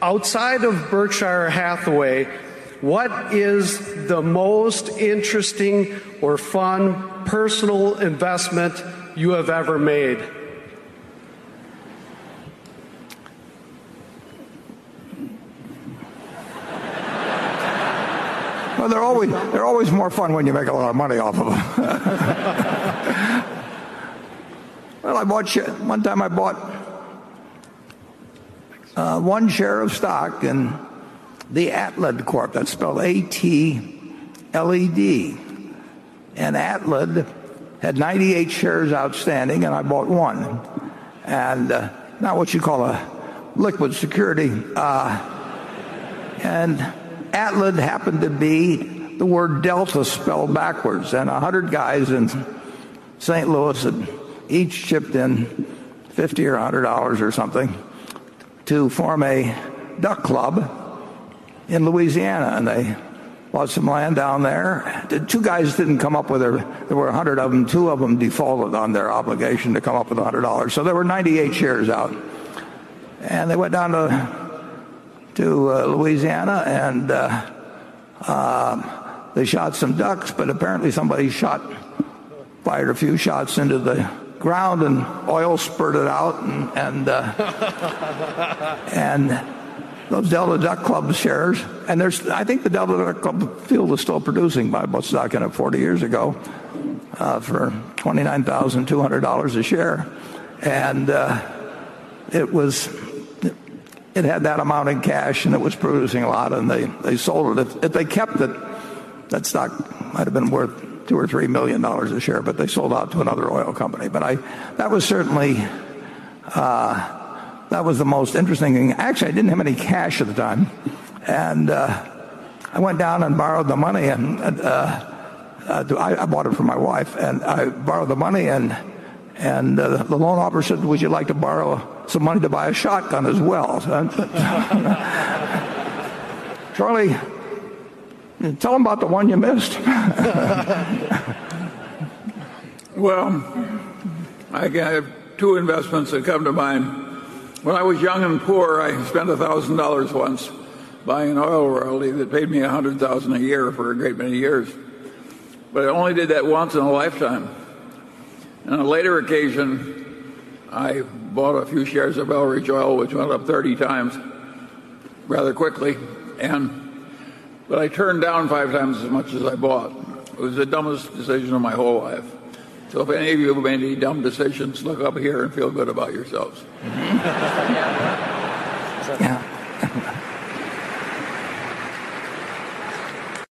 outside of Berkshire Hathaway, what is the most interesting or fun personal investment you have ever made? Well, they're always, they're always more fun when you make a lot of money off of them. well, I bought, one time I bought one share of stock in the Atled Corp. That's spelled A-T-L-E-D. And Atled had 98 shares outstanding, and I bought one. And uh, not what you call a liquid security. Uh, and Atled happened to be the word Delta spelled backwards, and a hundred guys in St. Louis had each chipped in 50 or 100 dollars or something to form a duck club in Louisiana, and they bought some land down there. The two guys didn't come up with their, there were 100 of them, two of them defaulted on their obligation to come up with $100. So there were 98 shares out. And they went down to to uh, Louisiana and uh, uh, they shot some ducks, but apparently somebody shot, fired a few shots into the ground and oil spurted out and and, uh, and those Delta Duck Club shares, and there's I think the Delta Duck Club field is still producing. by bought stock in it 40 years ago uh, for $29,200 a share, and uh, it was it had that amount in cash and it was producing a lot and they, they sold it. If, if they kept it, that stock might have been worth two or three million dollars a share, but they sold out to another oil company. But I, that was certainly, uh, that was the most interesting thing. Actually, I didn't have any cash at the time. And uh, I went down and borrowed the money and uh, I, bought it for my wife and I borrowed the money and and the loan officer said, would you like to borrow some money to buy a shotgun as well? Charlie, tell them about the one you missed. well, I have two investments that come to mind. When I was young and poor, I spent $1,000 once buying an oil royalty that paid me 100000 a year for a great many years. But I only did that once in a lifetime. And on a later occasion, I bought a few shares of Belridge Oil, which went up 30 times rather quickly, and but I turned down five times as much as I bought. It was the dumbest decision of my whole life. So if any of you have made any dumb decisions, look up here and feel good about yourselves.